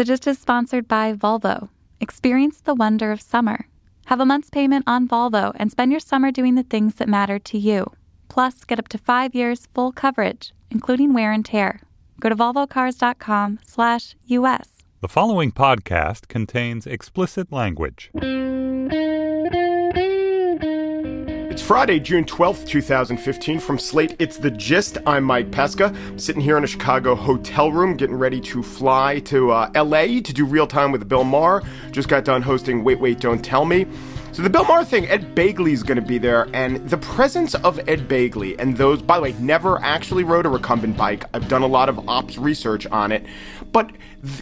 The Gist is sponsored by Volvo. Experience the wonder of summer. Have a month's payment on Volvo and spend your summer doing the things that matter to you. Plus, get up to five years full coverage, including wear and tear. Go to volvocars.com slash US. The following podcast contains explicit language. It's Friday, June 12th, 2015. From Slate, it's The Gist. I'm Mike Pesca. I'm sitting here in a Chicago hotel room getting ready to fly to uh, LA to do real time with Bill Maher. Just got done hosting Wait, Wait, Don't Tell Me. So the Bill Maher thing, Ed Begley's going to be there, and the presence of Ed Begley and those, by the way, never actually rode a recumbent bike. I've done a lot of ops research on it, but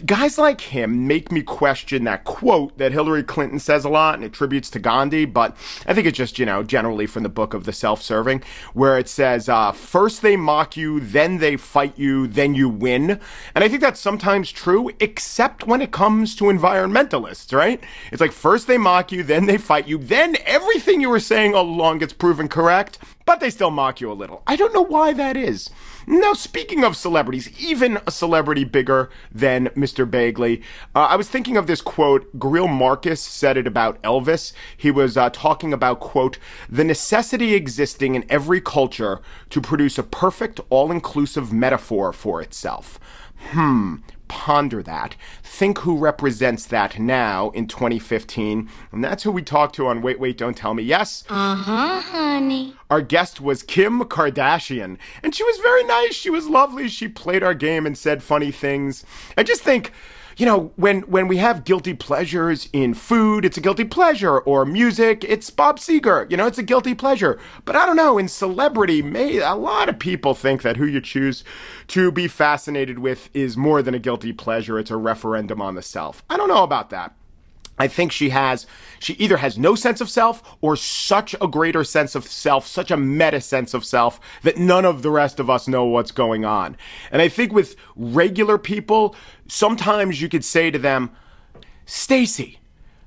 guys like him make me question that quote that Hillary Clinton says a lot and attributes to Gandhi, but I think it's just, you know, generally from the book of the self-serving, where it says, uh, first they mock you, then they fight you, then you win. And I think that's sometimes true, except when it comes to environmentalists, right? It's like first they mock you, then they fight you, then everything you were saying all along gets proven correct, but they still mock you a little. I don't know why that is. Now, speaking of celebrities, even a celebrity bigger than Mr. Begley, uh, I was thinking of this quote. Greil Marcus said it about Elvis. He was uh, talking about, quote, the necessity existing in every culture to produce a perfect, all inclusive metaphor for itself. Hmm, ponder that. Think who represents that now in 2015. And that's who we talked to on Wait, Wait, Don't Tell Me. Yes? Uh huh, honey. Our guest was Kim Kardashian. And she was very nice. She was lovely. She played our game and said funny things. I just think you know, when when we have guilty pleasures in food, it's a guilty pleasure, or music, it's Bob Seger. You know, it's a guilty pleasure. But I don't know, in celebrity, may a lot of people think that who you choose to be fascinated with is more than a guilty pleasure. It's a referendum on the self. I don't know about that. I think she has, she either has no sense of self or such a greater sense of self, such a meta sense of self that none of the rest of us know what's going on. And I think with regular people, sometimes you could say to them, Stacy,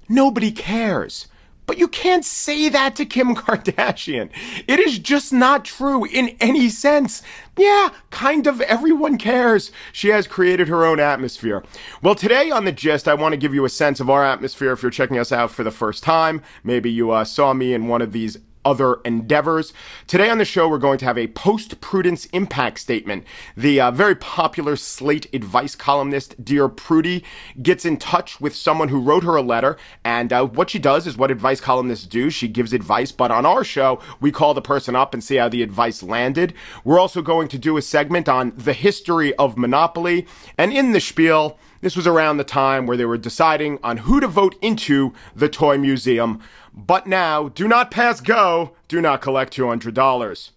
nobody cares. But you can't say that to Kim Kardashian. It is just not true in any sense. Yeah, kind of everyone cares. She has created her own atmosphere. Well, today on The Gist, I want to give you a sense of our atmosphere if you're checking us out for the first time. Maybe you uh, saw me in one of these other endeavors. Today on the show, we're going to have a post prudence impact statement. The uh, very popular Slate advice columnist, Dear Prudie, gets in touch with someone who wrote her a letter. And uh, what she does is what advice columnists do. She gives advice, but on our show, we call the person up and see how the advice landed. We're also going to do a segment on the history of Monopoly. And in the spiel, this was around the time where they were deciding on who to vote into the toy museum. But now, do not pass go. Do not collect $200.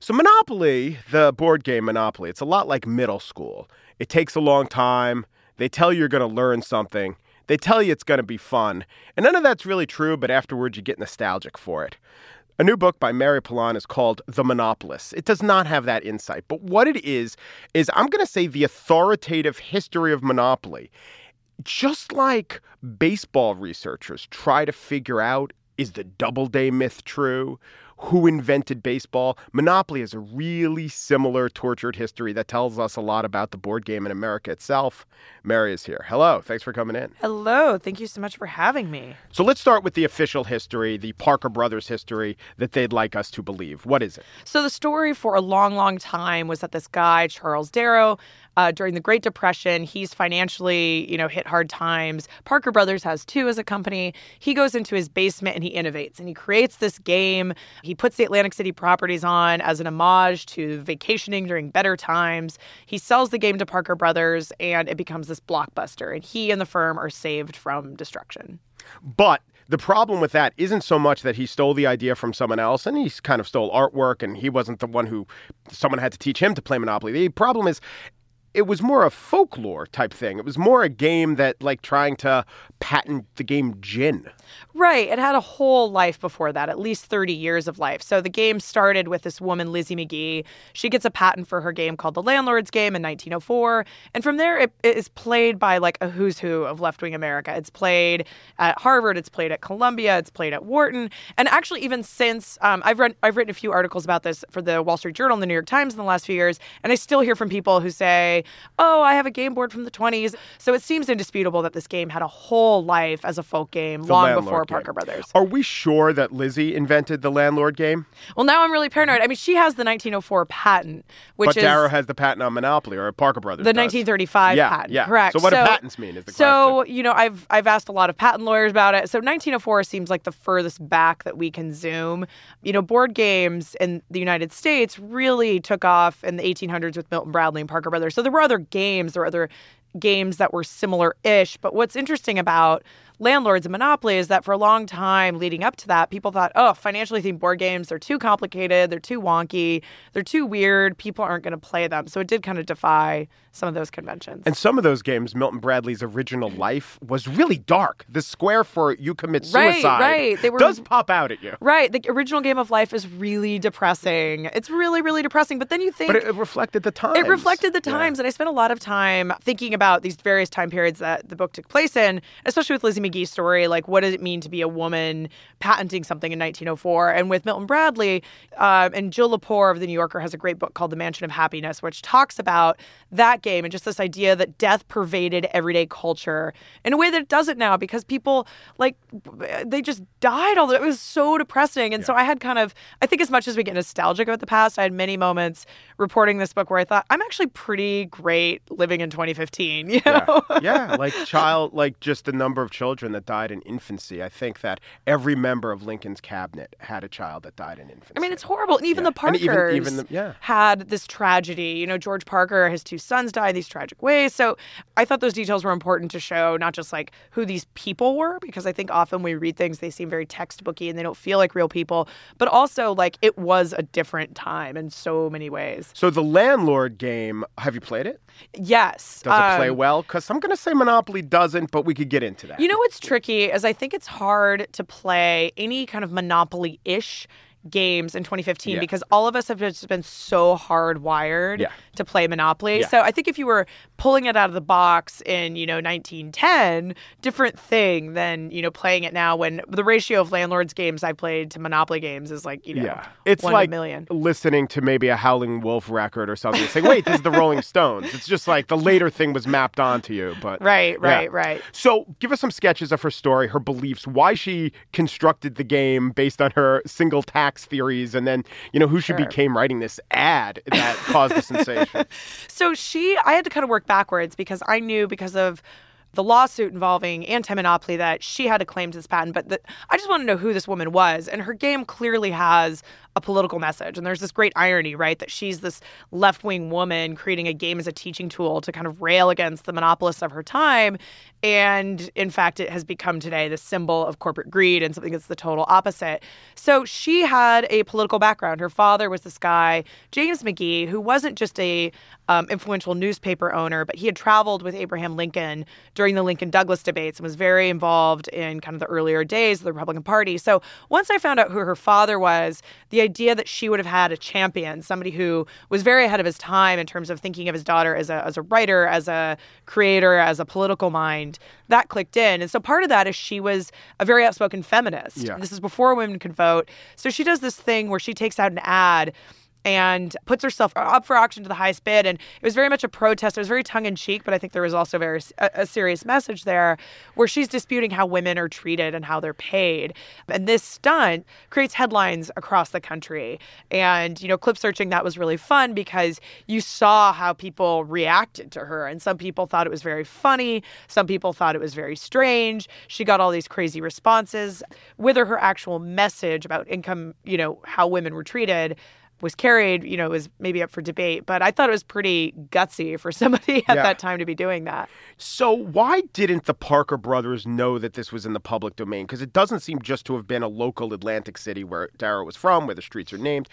So, Monopoly, the board game Monopoly, it's a lot like middle school. It takes a long time. They tell you you're going to learn something. They tell you it's going to be fun. And none of that's really true, but afterwards you get nostalgic for it. A new book by Mary Pilon is called The Monopolist. It does not have that insight, but what it is, is I'm going to say the authoritative history of monopoly. Just like baseball researchers try to figure out is the Doubleday myth true? Who invented baseball. Monopoly has a really similar tortured history that tells us a lot about the board game in America itself. Mary is here. Hello. Thanks for coming in. Hello. Thank you so much for having me. So let's start with the official history, the Parker Brothers history that they'd like us to believe. What is it? So the story for a long, long time was that this guy, Charles Darrow, uh, during the Great Depression. He's financially, you know, hit hard times. Parker Brothers has two as a company. He goes into his basement and he innovates and he creates this game. He puts the Atlantic City properties on as an homage to vacationing during better times. He sells the game to Parker Brothers and it becomes this blockbuster. And he and the firm are saved from destruction. But the problem with that isn't so much that he stole the idea from someone else and he's kind of stole artwork and he wasn't the one who someone had to teach him to play Monopoly. The problem is it was more a folklore type thing. It was more a game that like trying to patent the game gin. Right. It had a whole life before that, at least 30 years of life. So the game started with this woman, Lizzie Magie. She gets a patent for her game called The Landlord's Game in 1904. And from there, it, it is played by like a who's who of left wing America. It's played at Harvard, it's played at Columbia, it's played at Wharton. And actually, even since um, I've, read, I've written a few articles about this for the Wall Street Journal and the New York Times in the last few years. And I still hear from people who say, oh, I have a game board from the 20s. So it seems indisputable that this game had a whole life as a folk game The long before game. Parker Brothers. Are we sure that Lizzie invented the landlord game? Well, now I'm really paranoid. I mean, she has the 1904 patent, which but is Darrow has the patent on Monopoly, or Parker Brothers. the does. 1935 Yeah, patent. yeah. Correct. So what do patents mean is the so you know, I've I've asked a lot of patent lawyers about it. So 1904 seems like the furthest back that we can zoom. You know, board games in the United States really took off in the 1800s with Milton Bradley and Parker Brothers. So there were other games, there were other games that were similar-ish. But what's interesting about landlords and monopoly is that for a long time leading up to that people thought oh financially themed board games they're too complicated they're too wonky they're too weird people aren't going to play them so it did kind of defy some of those conventions And some of those games, Milton Bradley's original life was really dark. The square for you commit suicide right. right. They were- does pop out at you. Right. The original Game of Life is really depressing. It's really, really depressing. But then you think But it, it reflected the times. it reflected the Yeah. times. And I spent a lot of time thinking about these various time periods that the book took place in, especially with Lizzie Magie's story. Like, what does it mean to be a woman patenting something in 1904? And with Milton Bradley uh, and Jill Lepore of The New Yorker has a great book called The Mansion of Happiness, which talks about that game and just this idea that death pervaded everyday culture in a way that it doesn't now because people, like, they just died all the It was so depressing. And so I had kind of, I think as much as we get nostalgic about the past, I had many moments reporting this book where I thought, I'm actually pretty great living in 2015, you know? yeah. yeah, like child, like just the number of children that died in infancy. I think that every member of Lincoln's cabinet had a child that died in infancy. I mean, it's horrible. And even Yeah. the Parkers even- even the- yeah. had this tragedy. You know, George Parker, his two sons died these tragic ways. So I thought those details were important to show not just like who these people were, because I think often we read things, they seem very textbooky and they don't feel like real people, but also like it was a different time in so many ways. So the landlord game, have you played it? Yes. Does it play um, well? Because I'm going to say Monopoly doesn't, but we could get into that. You know what's tricky is I think it's hard to play any kind of Monopoly ish games in 2015 Yeah. because all of us have just been so hardwired Yeah. to play Monopoly. Yeah. So I think if you were pulling it out of the box in, you know, 1910, different thing than, you know, playing it now when the ratio of landlords games I played to Monopoly games is like, you know, yeah, it's one like a million. listening to maybe a Howlin' Wolf record or something. Saying, "Wait, this is the Rolling Stones." It's just like the later thing was mapped onto you, but Right, right, right. So, give us some sketches of her story, her beliefs, why she constructed the game based on her single tax theories, and then you know who she became writing this ad that caused the sensation. So she, I had to kind of work backwards because I knew because of the lawsuit involving anti-monopoly that she had a claim to this patent. But the, I just want to know who this woman was, and her game clearly has a political message. And there's this great irony, right, that she's this left-wing woman creating a game as a teaching tool to kind of rail against the monopolists of her time. And in fact, it has become today the symbol of corporate greed and something that's the total opposite. So she had a political background. Her father was this guy, James Magie, who wasn't just a um, influential newspaper owner, but he had traveled with Abraham Lincoln during the Lincoln Douglas debates and was very involved in kind of the earlier days of the Republican Party. So once I found out who her father was, the idea that she would have had a champion, somebody who was very ahead of his time in terms of thinking of his daughter as a, as a writer, as a creator, as a political mind, that clicked in. And so part of that is she was a very outspoken feminist. Yeah. This is before women could vote. So she does this thing where she takes out an ad and puts herself up for auction to the highest bid. And it was very much a protest. It was very tongue in cheek, but I think there was also very a, a serious message there where she's disputing how women are treated and how they're paid. And this stunt creates headlines across the country. And, you know, clip searching that was really fun because you saw how people reacted to her. And some people thought it was very funny. Some people thought it was very strange. She got all these crazy responses. Whether her actual message about income, you know, how women were treated, was carried, you know, was maybe up for debate. But I thought it was pretty gutsy for somebody at Yeah. that time to be doing that. So why didn't the Parker brothers know that this was in the public domain? Because it doesn't seem just to have been a local Atlantic City where Darrow was from, where the streets are named.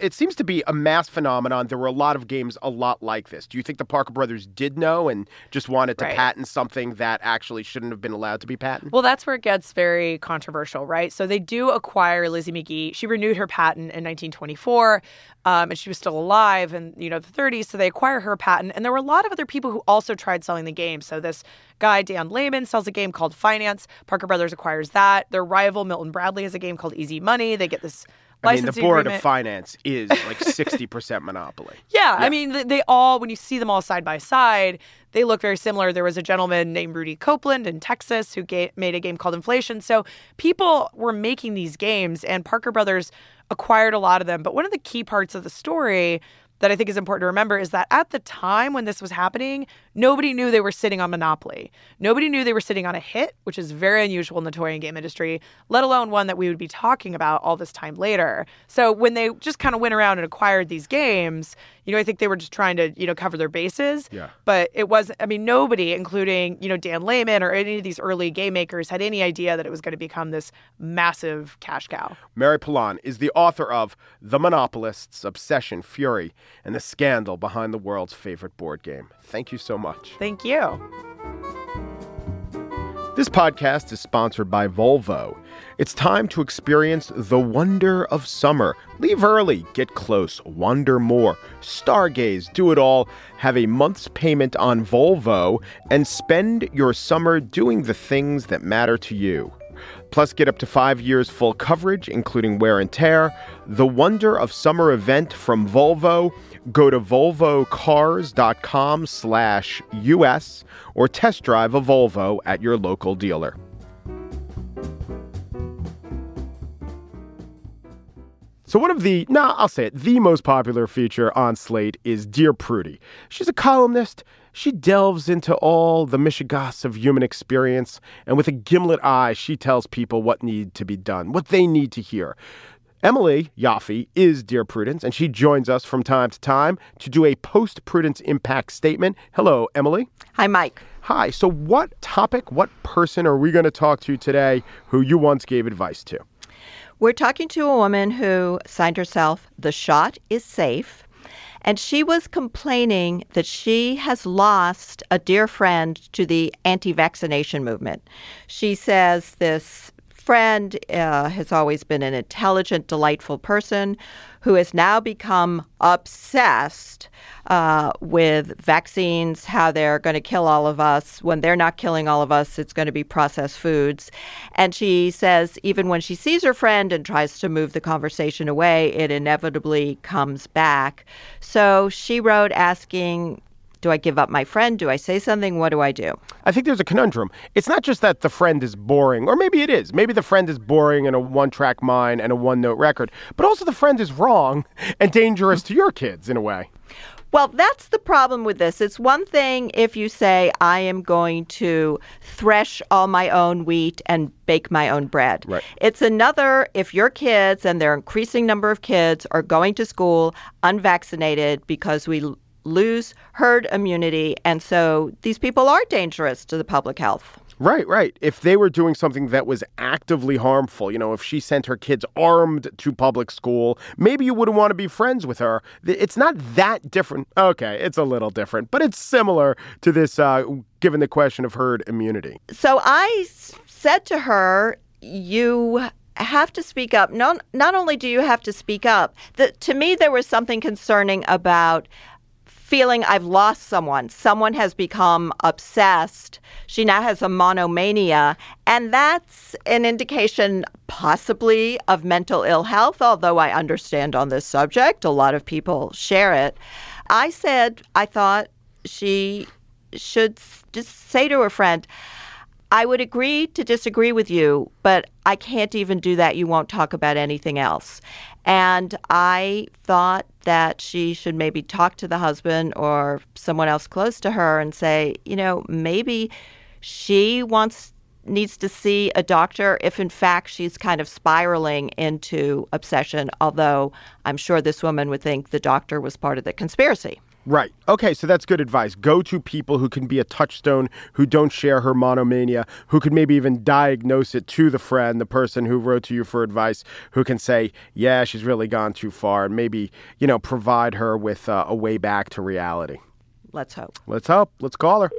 It seems to be a mass phenomenon. There were a lot of games a lot like this. Do you think the Parker brothers did know and just wanted to Right. patent something that actually shouldn't have been allowed to be patented? Well, that's where it gets very controversial, right? So they do acquire Lizzie Magie. She renewed her patent in 1924, um, and she was still alive in you know the 30s. So they acquire her patent, and there were a lot of other people who also tried selling the game. So this guy Dan Layman sells a game called Finance. Parker Brothers acquires that. Their rival Milton Bradley has a game called Easy Money. They get this. I mean, the board agreement. of finance is like 60% monopoly. Yeah, I mean, they all, when you see them all side by side, they look very similar. There was a gentleman named Rudy Copeland in Texas who ga- made a game called Inflation. So people were making these games, and Parker Brothers acquired a lot of them. But one of the key parts of the story that I think is important to remember is that at the time when this was happening, nobody knew they were sitting on Monopoly. Nobody knew they were sitting on a hit, which is very unusual in the toy and game industry, let alone one that we would be talking about all this time later. So when they just kind of went around and acquired these games, you know, I think they were just trying to, you know, cover their bases. Yeah. But it wasn't, I mean, nobody, including, you know, Dan Layman or any of these early game makers, had any idea that it was going to become this massive cash cow. Mary Pilon is the author of The Monopolists, Obsession, Fury, and the Scandal Behind the World's Favorite Board Game. Thank you so much. Thank you. This podcast is sponsored by Volvo. It's time to experience the wonder of summer. Leave early, get close, wander more, stargaze, do it all. Have a month's payment on Volvo and spend your summer doing the things that matter to you. Plus, get up to five years full coverage, including wear and tear. The Wonder of Summer event from Volvo. Go to volvocars.com slash US or test drive a Volvo at your local dealer. So one of the, nah, I'll say it, the most popular feature on Slate is Dear Prudie. She's a columnist. She delves into all the mishigas of human experience, and with a gimlet eye, she tells people what need to be done, what they need to hear. Emily Yoffe is Dear Prudence, and she joins us from time to time to do a post Prudence impact statement. Hello, Emily. Hi, Mike. Hi. So, what topic, what person are we going to talk to today who you once gave advice to? We're talking to a woman who signed herself, The Shot is Safe. And she was complaining that she has lost a dear friend to the anti vaccination movement. She says this friend uh, has always been an intelligent, delightful person who has now become obsessed uh, with vaccines, how they're going to kill all of us. When they're not killing all of us, it's going to be processed foods. And she says even when she sees her friend and tries to move the conversation away, it inevitably comes back. So she wrote asking, do I give up my friend? Do I say something? What do I do? I think there's a conundrum. It's not just that the friend is boring, or maybe it is. Maybe the friend is boring and a one track mind and a one note record, but also the friend is wrong and dangerous to your kids in a way. Well, that's the problem with this. It's one thing if you say, I am going to thresh all my own wheat and bake my own bread. Right. It's another if your kids, and their increasing number of kids, are going to school unvaccinated because we lose herd immunity. And so these people are dangerous to the public health. Right, right. If they were doing something that was actively harmful, you know, if she sent her kids armed to public school, maybe you wouldn't want to be friends with her. It's not that different. Okay, it's a little different, but it's similar to this, uh, given the question of herd immunity. So I said to her, You have to speak up. Not, not only do you have to speak up, the, to me, there was something concerning about feeling I've lost someone. Someone has become obsessed. She now has a monomania. And that's an indication, possibly, of mental ill health, although I understand on this subject, a lot of people share it. I said, I thought she should just say to her friend, I would agree to disagree with you, but I can't even do that. You won't talk about anything else. And I thought that she should maybe talk to the husband or someone else close to her and say, you know, maybe she wants needs to see a doctor if, in fact, she's kind of spiraling into obsession, although I'm sure this woman would think the doctor was part of the conspiracy. Right. Okay, so that's good advice. Go to people who can be a touchstone, who don't share her monomania, who could maybe even diagnose it to the friend, the person who wrote to you for advice, who can say, yeah, she's really gone too far, and maybe, you know, provide her with uh, a way back to reality. Let's hope. Let's hope. Let's call her.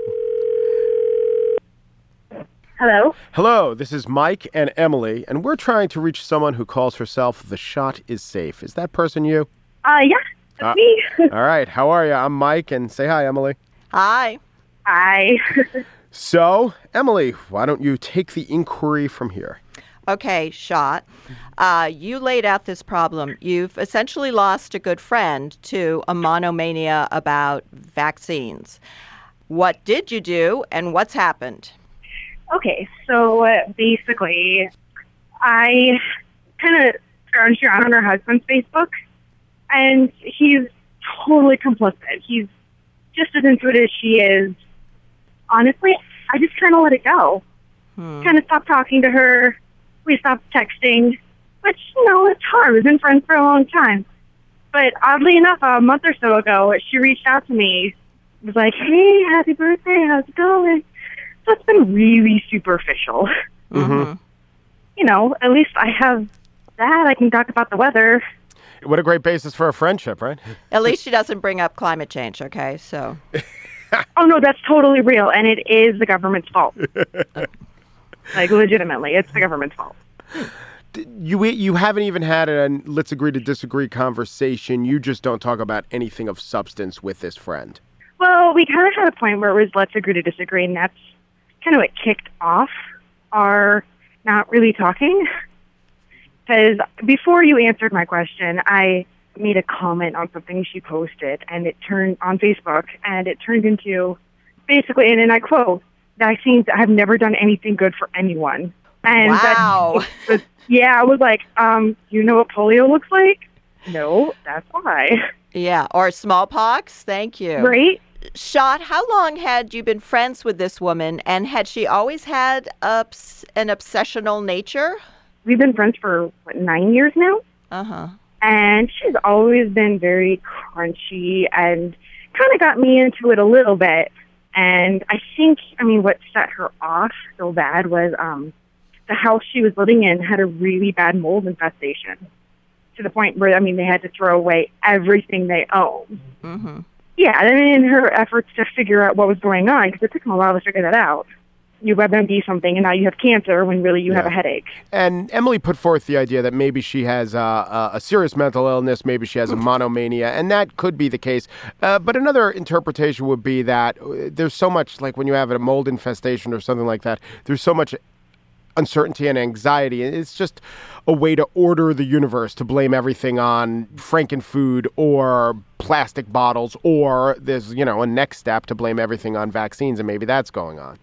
Hello. Hello, this is Mike and Emily, and we're trying to reach someone who calls herself The Shot is Safe. Is that person you? Uh, yeah, that's Uh, me. All right, how are you? I'm Mike, and say hi, Emily. Hi. Hi. So, Emily, why don't you take the inquiry from here? Okay, shot. Uh, you laid out this problem. You've essentially lost a good friend to a monomania about vaccines. What did you do, and what's happened? okay, so uh, basically, I kind of scrounged around on her husband's Facebook, and he's totally complicit. He's just as into it as she is. Honestly, I just kind of let it go. Kind of stopped talking to her. We stopped texting, which, you know, it's hard. We've been friends for a long time. But oddly enough, a month or so ago, she reached out to me. Was like, "Hey, happy birthday! How's it going?" So it's been really superficial. Mm-hmm. You know, at least I have that. I can talk about the weather. What a great basis for a friendship, right? At least she doesn't bring up climate change, okay? So, Oh no, that's totally real, and it is the government's fault. like legitimately, it's the government's fault. You you haven't even had a let's agree to disagree conversation. You just don't talk about anything of substance with this friend. Well, we kind of had a point where it was let's agree to disagree, and that's kind of what kicked off our not really talking. Because before you answered my question, I made a comment on something she posted, and it turned on Facebook, and it turned into basically, and then I quote, "Vaccines have never done anything good for anyone." And Wow. that yeah, I was like, um, you know what polio looks like? No, that's why. yeah, or smallpox. Thank you. Right? Shot, how long had you been friends with this woman, and had she always had ups- an obsessional nature? We've been friends for what, nine years now. Uh huh. and she's always been very crunchy and kind of got me into it a little bit. And I think, I mean, what set her off so bad was um, the house she was living in had a really bad mold infestation to the point where, I mean, they had to throw away everything they owned. Mm-hmm. Yeah, and in her efforts to figure out what was going on, because it took them a while to figure that out. You WebMD something, and now you have cancer when really you have a headache. And Emily put forth the idea that maybe she has uh, a, a serious mental illness, maybe she has a monomania, and that could be the case. Uh, but another interpretation would be that uh, there's so much, like when you have a mold infestation or something like that, there's so much uncertainty and anxiety. And it's just a way to order the universe to blame everything on Frankenfood or plastic bottles, or there's, you know, a next step to blame everything on vaccines, and maybe that's going on.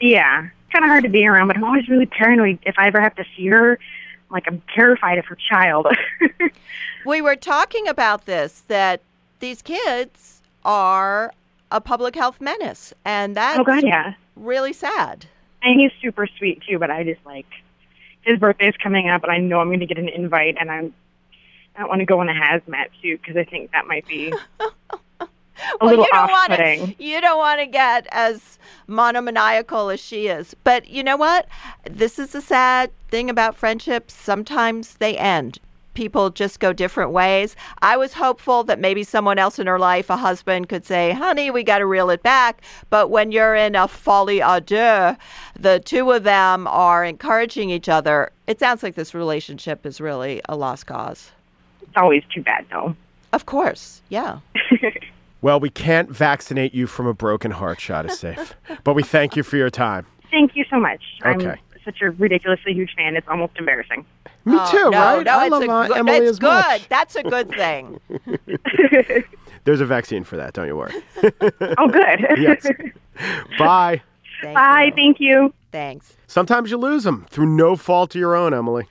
Yeah, kind of hard to be around, but I'm always really paranoid if I ever have to see her. Like I'm terrified of her child. We were talking about this that these kids are a public health menace, and that's oh god, yeah. really sad. And he's super sweet too, but I just like his birthday's coming up, and I know I'm going to get an invite, and I'm I don't want to go in a hazmat suit because I think that might be well, you don't want to. You don't want to get as monomaniacal as she is. But you know what? This is the sad thing about friendships. Sometimes they end. People just go different ways. I was hopeful that maybe someone else in her life, a husband, could say, "Honey, we got to reel it back." But when you're in a folie à deux, the two of them are encouraging each other. It sounds like this relationship is really a lost cause. It's always too bad though. Of course, yeah. Well, we can't vaccinate you from a broken heart shot is safe. but we thank you for your time. Thank you so much. Okay. I'm such a ridiculously huge fan. It's almost embarrassing. Me Oh, too, no, right? No, I it's love a good, Emily it's as good. much. That's a good thing. There's a vaccine for that, don't you worry. Oh, good. Yes. Bye. Thank Bye. you. Thank you. Thanks. Sometimes you lose them through no fault of your own, Emily.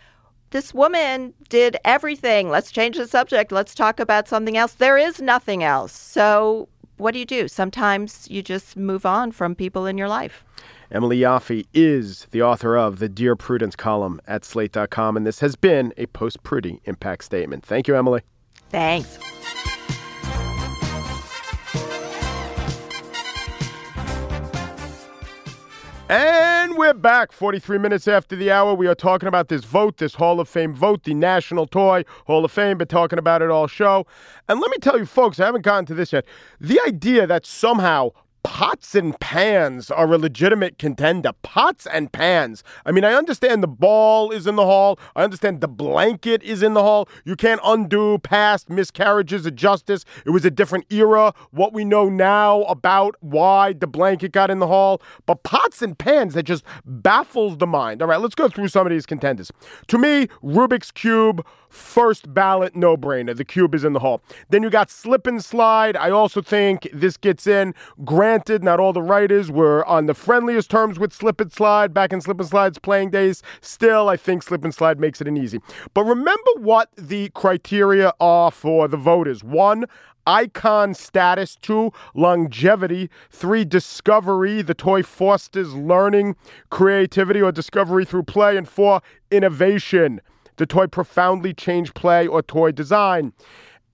This woman did everything. Let's change the subject. Let's talk about something else. There is nothing else. So, what do you do? Sometimes you just move on from people in your life. Emily Yoffe is the author of the Dear Prudence column at slate.com, and this has been a post Prudie impact statement. Thank you, Emily. Thanks. And we're back 43 minutes after the hour. We are talking about this vote, this Hall of Fame vote, the National Toy Hall of Fame. Been talking about it all show. And let me tell you, folks, I haven't gotten to this yet. The idea that somehow pots and pans are a legitimate contender. Pots and pans. I mean, I understand the ball is in the hall. I understand the blanket is in the hall. You can't undo past miscarriages of justice. It was a different era. What we know now about why the blanket got in the hall. But pots and pans, that just baffles the mind. All right, let's go through some of these contenders. To me, Rubik's Cube first ballot no brainer. The cube is in the hall. Then you got slip and slide. I also think this gets in. Granted, not all the writers were on the friendliest terms with slip and slide back in slip and slide's playing days. Still, I think slip and slide makes it an easy. But remember what the criteria are for the voters. One, icon status, two, longevity, three, discovery, the toy fosters learning, creativity, or discovery through play, and four, innovation. The toy profoundly changed play or toy design.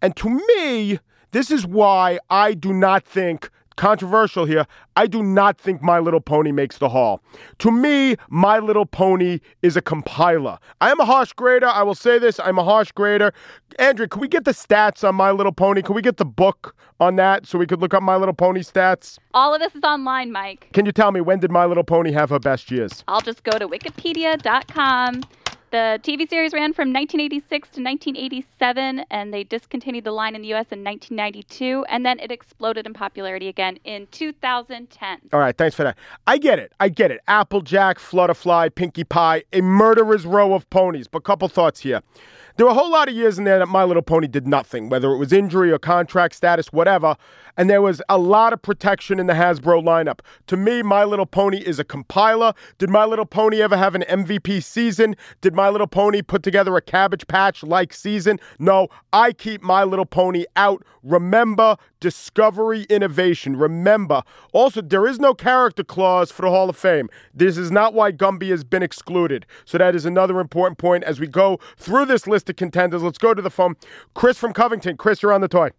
And to me, this is why I do not think controversial here. I do not think My Little Pony makes the hall. To me, My Little Pony is a compiler. I am a harsh grader. I will say this I'm a harsh grader. Andrew, can we get the stats on My Little Pony? Can we get the book on that so we could look up My Little Pony stats? All of this is online, Mike. Can you tell me when did My Little Pony have her best years? I'll just go to wikipedia.com. The TV series ran from 1986 to 1987, and they discontinued the line in the US in 1992, and then it exploded in popularity again in 2010. All right, thanks for that. I get it. I get it. Applejack, Flutterfly, Pinkie Pie, a murderer's row of ponies. But couple thoughts here. There were a whole lot of years in there that My Little Pony did nothing, whether it was injury or contract status, whatever. And there was a lot of protection in the Hasbro lineup. To me, My Little Pony is a compiler. Did My Little Pony ever have an MVP season? Did My Little Pony put together a Cabbage Patch like season? No, I keep My Little Pony out. Remember, discovery, innovation. Remember, also, there is no character clause for the Hall of Fame. This is not why Gumby has been excluded. So that is another important point as we go through this list of contenders. Let's go to the phone. Chris from Covington. Chris, you're on the toy.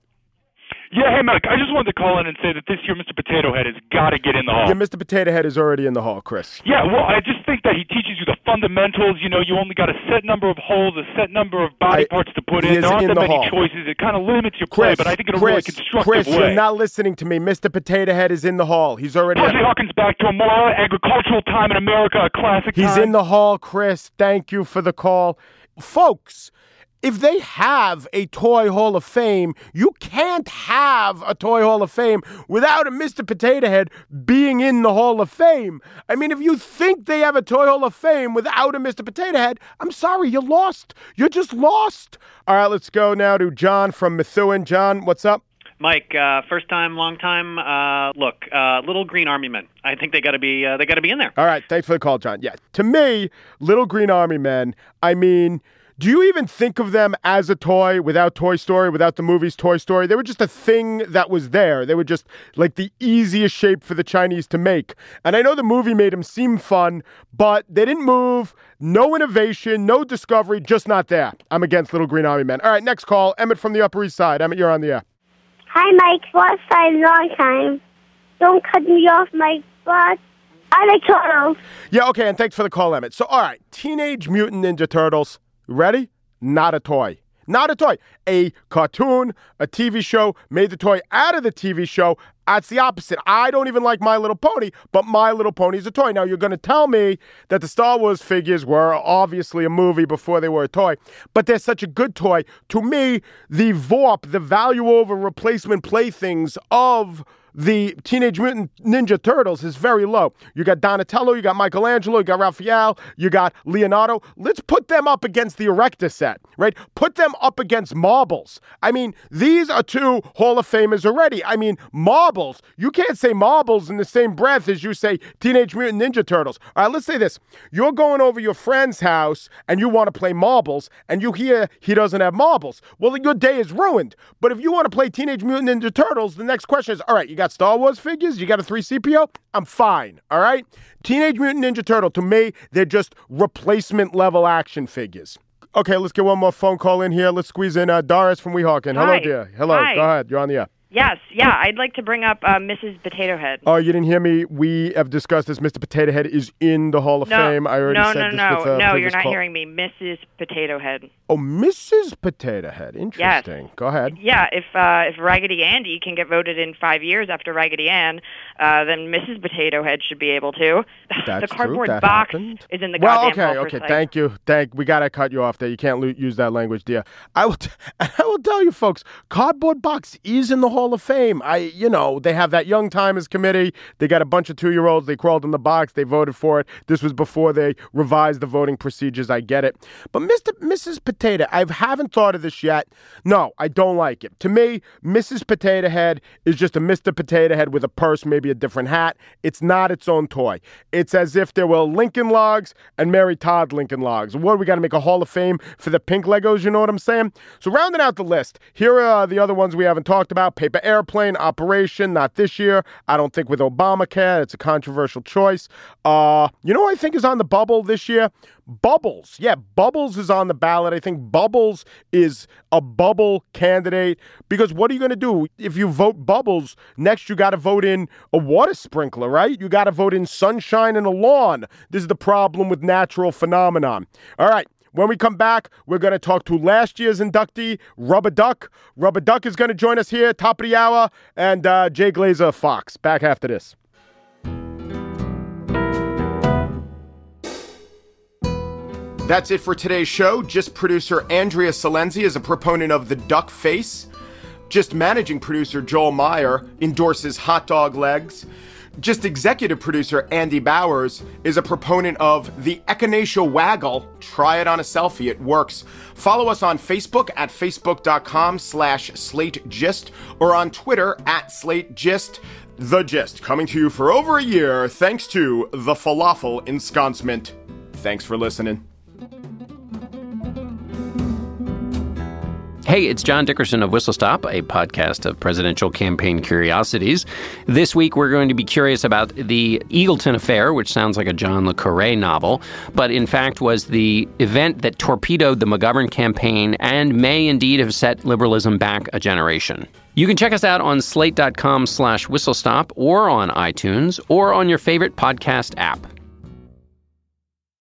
Yeah, hey, Mike, I just wanted to call in and say that this year Mr. Potato Head has got to get in the hall. Yeah, Mr. Potato Head is already in the hall, Chris. Yeah, well, I just think that he teaches you the fundamentals. You know, you only got a set number of holes, a set number of body I- parts to put in. There aren't in that the many hall. choices. It kind of limits your play, but I think in a Chris, really constructive Chris, way. Chris, you're not listening to me. Mr. Potato Head is in the hall. He's already. Percy Hawkins back to a more agricultural time in America, a classic He's time. in the hall, Chris. Thank you for the call. Folks, if they have a Toy Hall of Fame, you can't have a Toy Hall of Fame without a Mr. Potato Head being in the Hall of Fame. I mean, if you think they have a Toy Hall of Fame without a Mr. Potato Head, I'm sorry, you're lost. You're just lost. All right, let's go now to John from Methuen. John, what's up? Mike, uh, first time, long time. Uh, look, uh, little green army men. I think they got to be. Uh, they got to be in there. All right, thanks for the call, John. Yeah, to me, Little Green Army Men, I mean, do you even think of them as a toy without Toy Story, without the movies Toy Story? They were just a thing that was there. They were just like the easiest shape for the Chinese to make. And I know the movie made them seem fun, but they didn't move. No innovation, no discovery, just not there. I'm against Little Green Army Men. All right, next call. Emmett from the Upper East Side. Emmett, you're on the air. Hi, Mike. What side long time? Don't cut me off, Mike. But I like turtles. Yeah, okay, and thanks for the call, Emmett. So, all right, Teenage Mutant Ninja Turtles. Ready? Not a toy. Not a toy. A cartoon, a TV show made the toy out of the TV show. That's the opposite. I don't even like My Little Pony, but My Little Pony is a toy. Now, you're going to tell me that the Star Wars figures were obviously a movie before they were a toy, but they're such a good toy. To me, the VORP, the value over replacement playthings of the Teenage Mutant Ninja Turtles is very low. You got Donatello, you got Michelangelo, you got Raphael, you got Leonardo. Let's put them up against the Erector set, right? Put them up against Marbles. I mean, these are two Hall of Famers already. I mean, Marbles. You can't say Marbles in the same breath as you say Teenage Mutant Ninja Turtles. All right, let's say this. You're going over your friend's house and you want to play marbles and you hear he doesn't have marbles. Well, your day is ruined. But if you want to play Teenage Mutant Ninja Turtles, the next question is, all right, you got got Star Wars figures? You got a 3CPO? I'm fine, all right? Teenage Mutant Ninja Turtle, to me, they're just replacement level action figures. Okay, let's get one more phone call in here. Let's squeeze in uh, Doris from Weehawken. Hello, Hi. dear. Hello, Hi. go ahead. You're on the air. Yes, yeah, I'd like to bring up uh, Mrs. Potato Head. Oh, you didn't hear me? We have discussed this. Mr. Potato Head is in the Hall of no, Fame. I already no, said no, this no, with a no, you're not call. hearing me. Mrs. Potato Head. Oh, Mrs. Potato Head. Interesting. Go ahead. Yeah, if uh, if Raggedy Andy can get voted in five years after Raggedy Ann, uh, then Mrs. Potato Head should be able to. That's the true. cardboard That box happened. is in the well, goddamn okay, okay. for Thank you. Thank. We gotta cut you off there. You can't lo- use that language, dear. I will. T- I will tell you, folks. Cardboard box is in the Hall of Fame. I, you know, they have that Young Timers Committee. They got a bunch of two-year-olds. They crawled in the box. They voted for it. This was before they revised the voting procedures. I get it. But Mr. Mrs. Potato, I haven't thought of this yet. No, I don't like it. To me, Mrs. Potato Head is just a Mr. Potato Head with a purse, maybe a different hat. It's not its own toy. It's as if there were Lincoln Logs and Mary Todd Lincoln Logs. What, we got to make a Hall of Fame for the pink Legos? You know what I'm saying? So, rounding out the list, here are the other ones we haven't talked about Paper Airplane, Operation, not this year. I don't think with Obamacare. It's a controversial choice. Uh, you know what I think is on the bubble this year? Bubbles. Yeah, Bubbles is on the ballot. I think Bubbles is a bubble candidate because what are you going to do if you vote Bubbles? Next, you got to vote in a water sprinkler, right? You got to vote in sunshine and a lawn. This is the problem with natural phenomenon. All right. When we come back, we're going to talk to last year's inductee, Rubber Duck. Rubber Duck is going to join us here, top of the hour, and uh, Jay Glazer Fox. Back after this. That's it for today's show. Just producer Andrea Silenzi is a proponent of the duck face. Just managing producer Joel Meyer endorses hot dog legs. Just executive producer Andy Bowers is a proponent of the echinacea waggle. Try it on a selfie, it works. Follow us on Facebook at facebook.com slash slategist or on Twitter at slategist. The Gist, coming to you for over a year thanks to the falafel ensconcement. Thanks for listening. Hey, it's John Dickerson of Whistle Stop, a podcast of presidential campaign curiosities. This week, we're going to be curious about the Eagleton Affair, which sounds like a John Le Carre novel, but in fact was the event that torpedoed the McGovern campaign and may indeed have set liberalism back a generation. You can check us out on slate.com slash whistlestop or on iTunes or on your favorite podcast app.